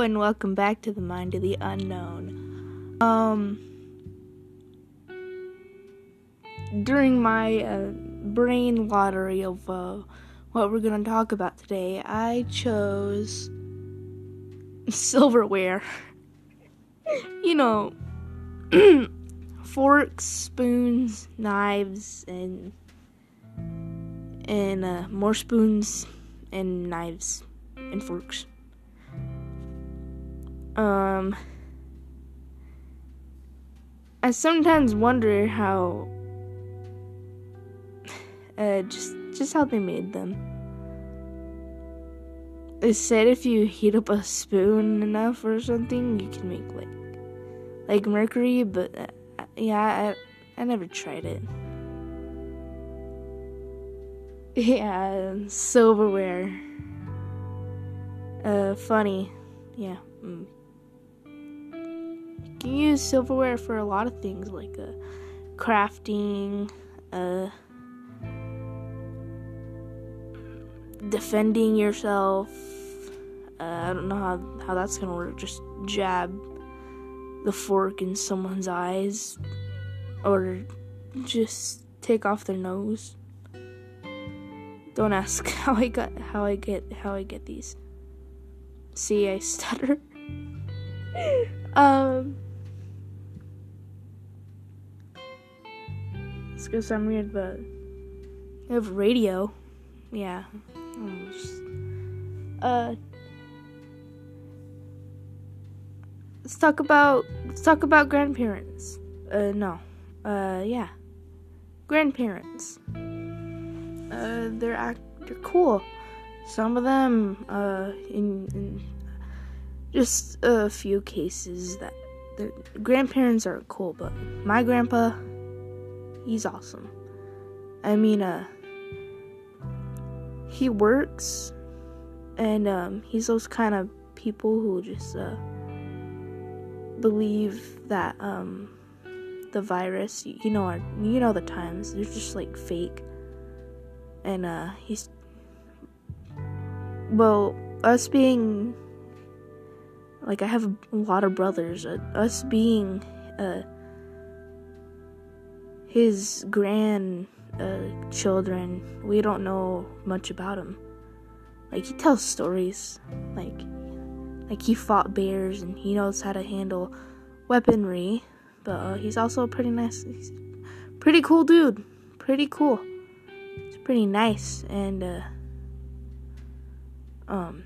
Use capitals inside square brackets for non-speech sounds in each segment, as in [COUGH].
And welcome back to the Mind of the Unknown. Um, during my uh, brain lottery of uh, what we're gonna talk about today, I chose [LAUGHS] silverware. [LAUGHS] you know, [CLEARS THROAT] forks, spoons, knives, and and uh, more spoons and knives and forks. Um, I sometimes wonder how, uh, just just how they made them. They said if you heat up a spoon enough or something, you can make like like mercury, but uh, yeah, I I never tried it. [LAUGHS] Yeah, silverware. Uh, funny. Yeah. Mm. You can use silverware for a lot of things like uh, crafting, uh, defending yourself. Uh, I don't know how, how that's gonna work. Just jab the fork in someone's eyes, or just take off their nose. Don't ask [LAUGHS] how I got how I get how I get these. See, I stutter. [LAUGHS] um. It's because I'm weird, but I have radio. Yeah. Just, uh. Let's talk about let's talk about grandparents. Uh, no. Uh, yeah. Grandparents. Uh, they're act they're cool. Some of them, uh, in, in just a few cases that their grandparents are cool, but my grandpa, he's awesome. I mean, uh, he works, and um, he's those kind of people who just uh, believe that um, the virus, you know, you know the times, they're just like fake, and uh, he's well, us being like I have a lot of brothers, uh, us being uh, his grand uh, children, we don't know much about him. Like he tells stories, like like he fought bears and he knows how to handle weaponry, but uh, he's also a pretty nice, pretty cool dude, pretty cool. He's pretty nice and. uh um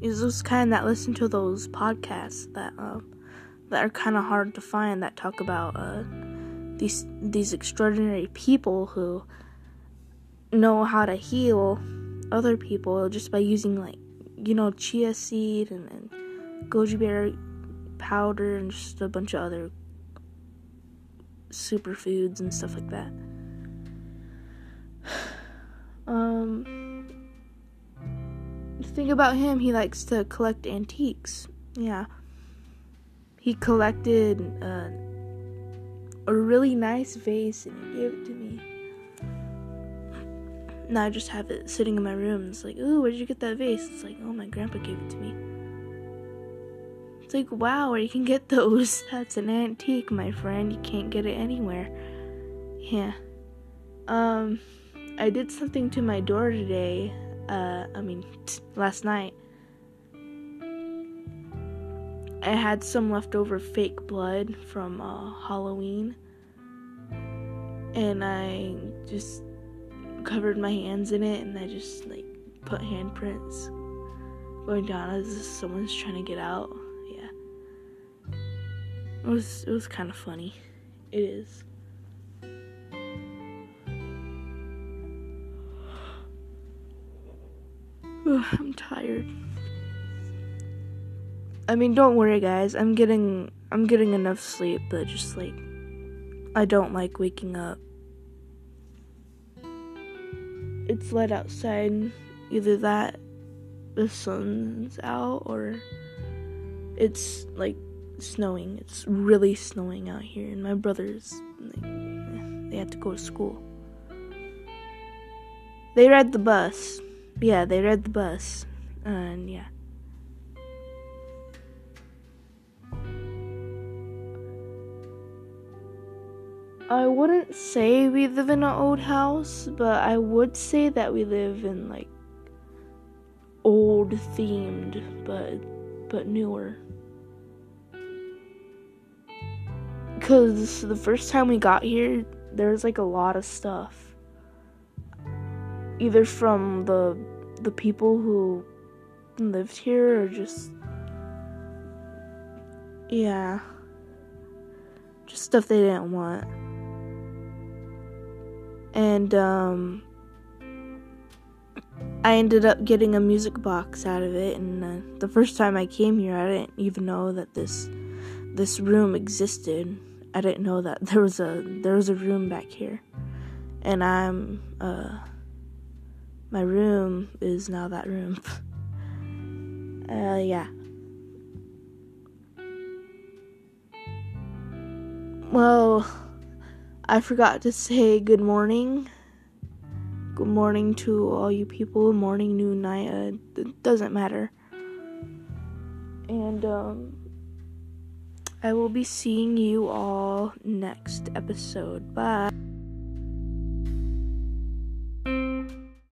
he's those kind that listen to those podcasts that um that are kind of hard to find that talk about uh these these extraordinary people who know how to heal other people just by using like you know chia seed and, and goji berry powder and just a bunch of other superfoods and stuff like that [SIGHS] um the thing about him, he likes to collect antiques. Yeah. He collected uh, a really nice vase and he gave it to me. Now I just have it sitting in my room. It's like, ooh, where did you get that vase? It's like, oh, my grandpa gave it to me. It's like, wow, where you can get [LAUGHS] those. That's an antique, my friend. You can't get it anywhere. Yeah. Um, I did something to my door today uh, I mean, t- last night, I had some leftover fake blood from uh, Halloween, and I just covered my hands in it, and I just like put handprints going down as someone's trying to get out. Yeah, it was it was kind of funny. It is. [SIGHS] I'm tired. I mean, don't worry, guys. I'm getting I'm getting enough sleep, but just like I don't like waking up. It's light outside. Either that the sun's out or it's like snowing. It's really snowing out here, and my brothers they, they had to go to school. They ride the bus yeah, they read the bus, and yeah, I wouldn't say we live in an old house, but I would say that we live in like old themed, but but newer. Cause the first time we got here, there was like a lot of stuff. Either from the the people who lived here or just yeah. Just stuff they didn't want. And um I ended up getting a music box out of it and uh, the first time I came here I didn't even know that this this room existed. I didn't know that there was a there was a room back here. And I'm uh my room is now that room. [LAUGHS] uh yeah. Well, I forgot to say good morning. Good morning to all you people. Morning, noon, night. Uh, it doesn't matter. And um, I will be seeing you all next episode. Bye.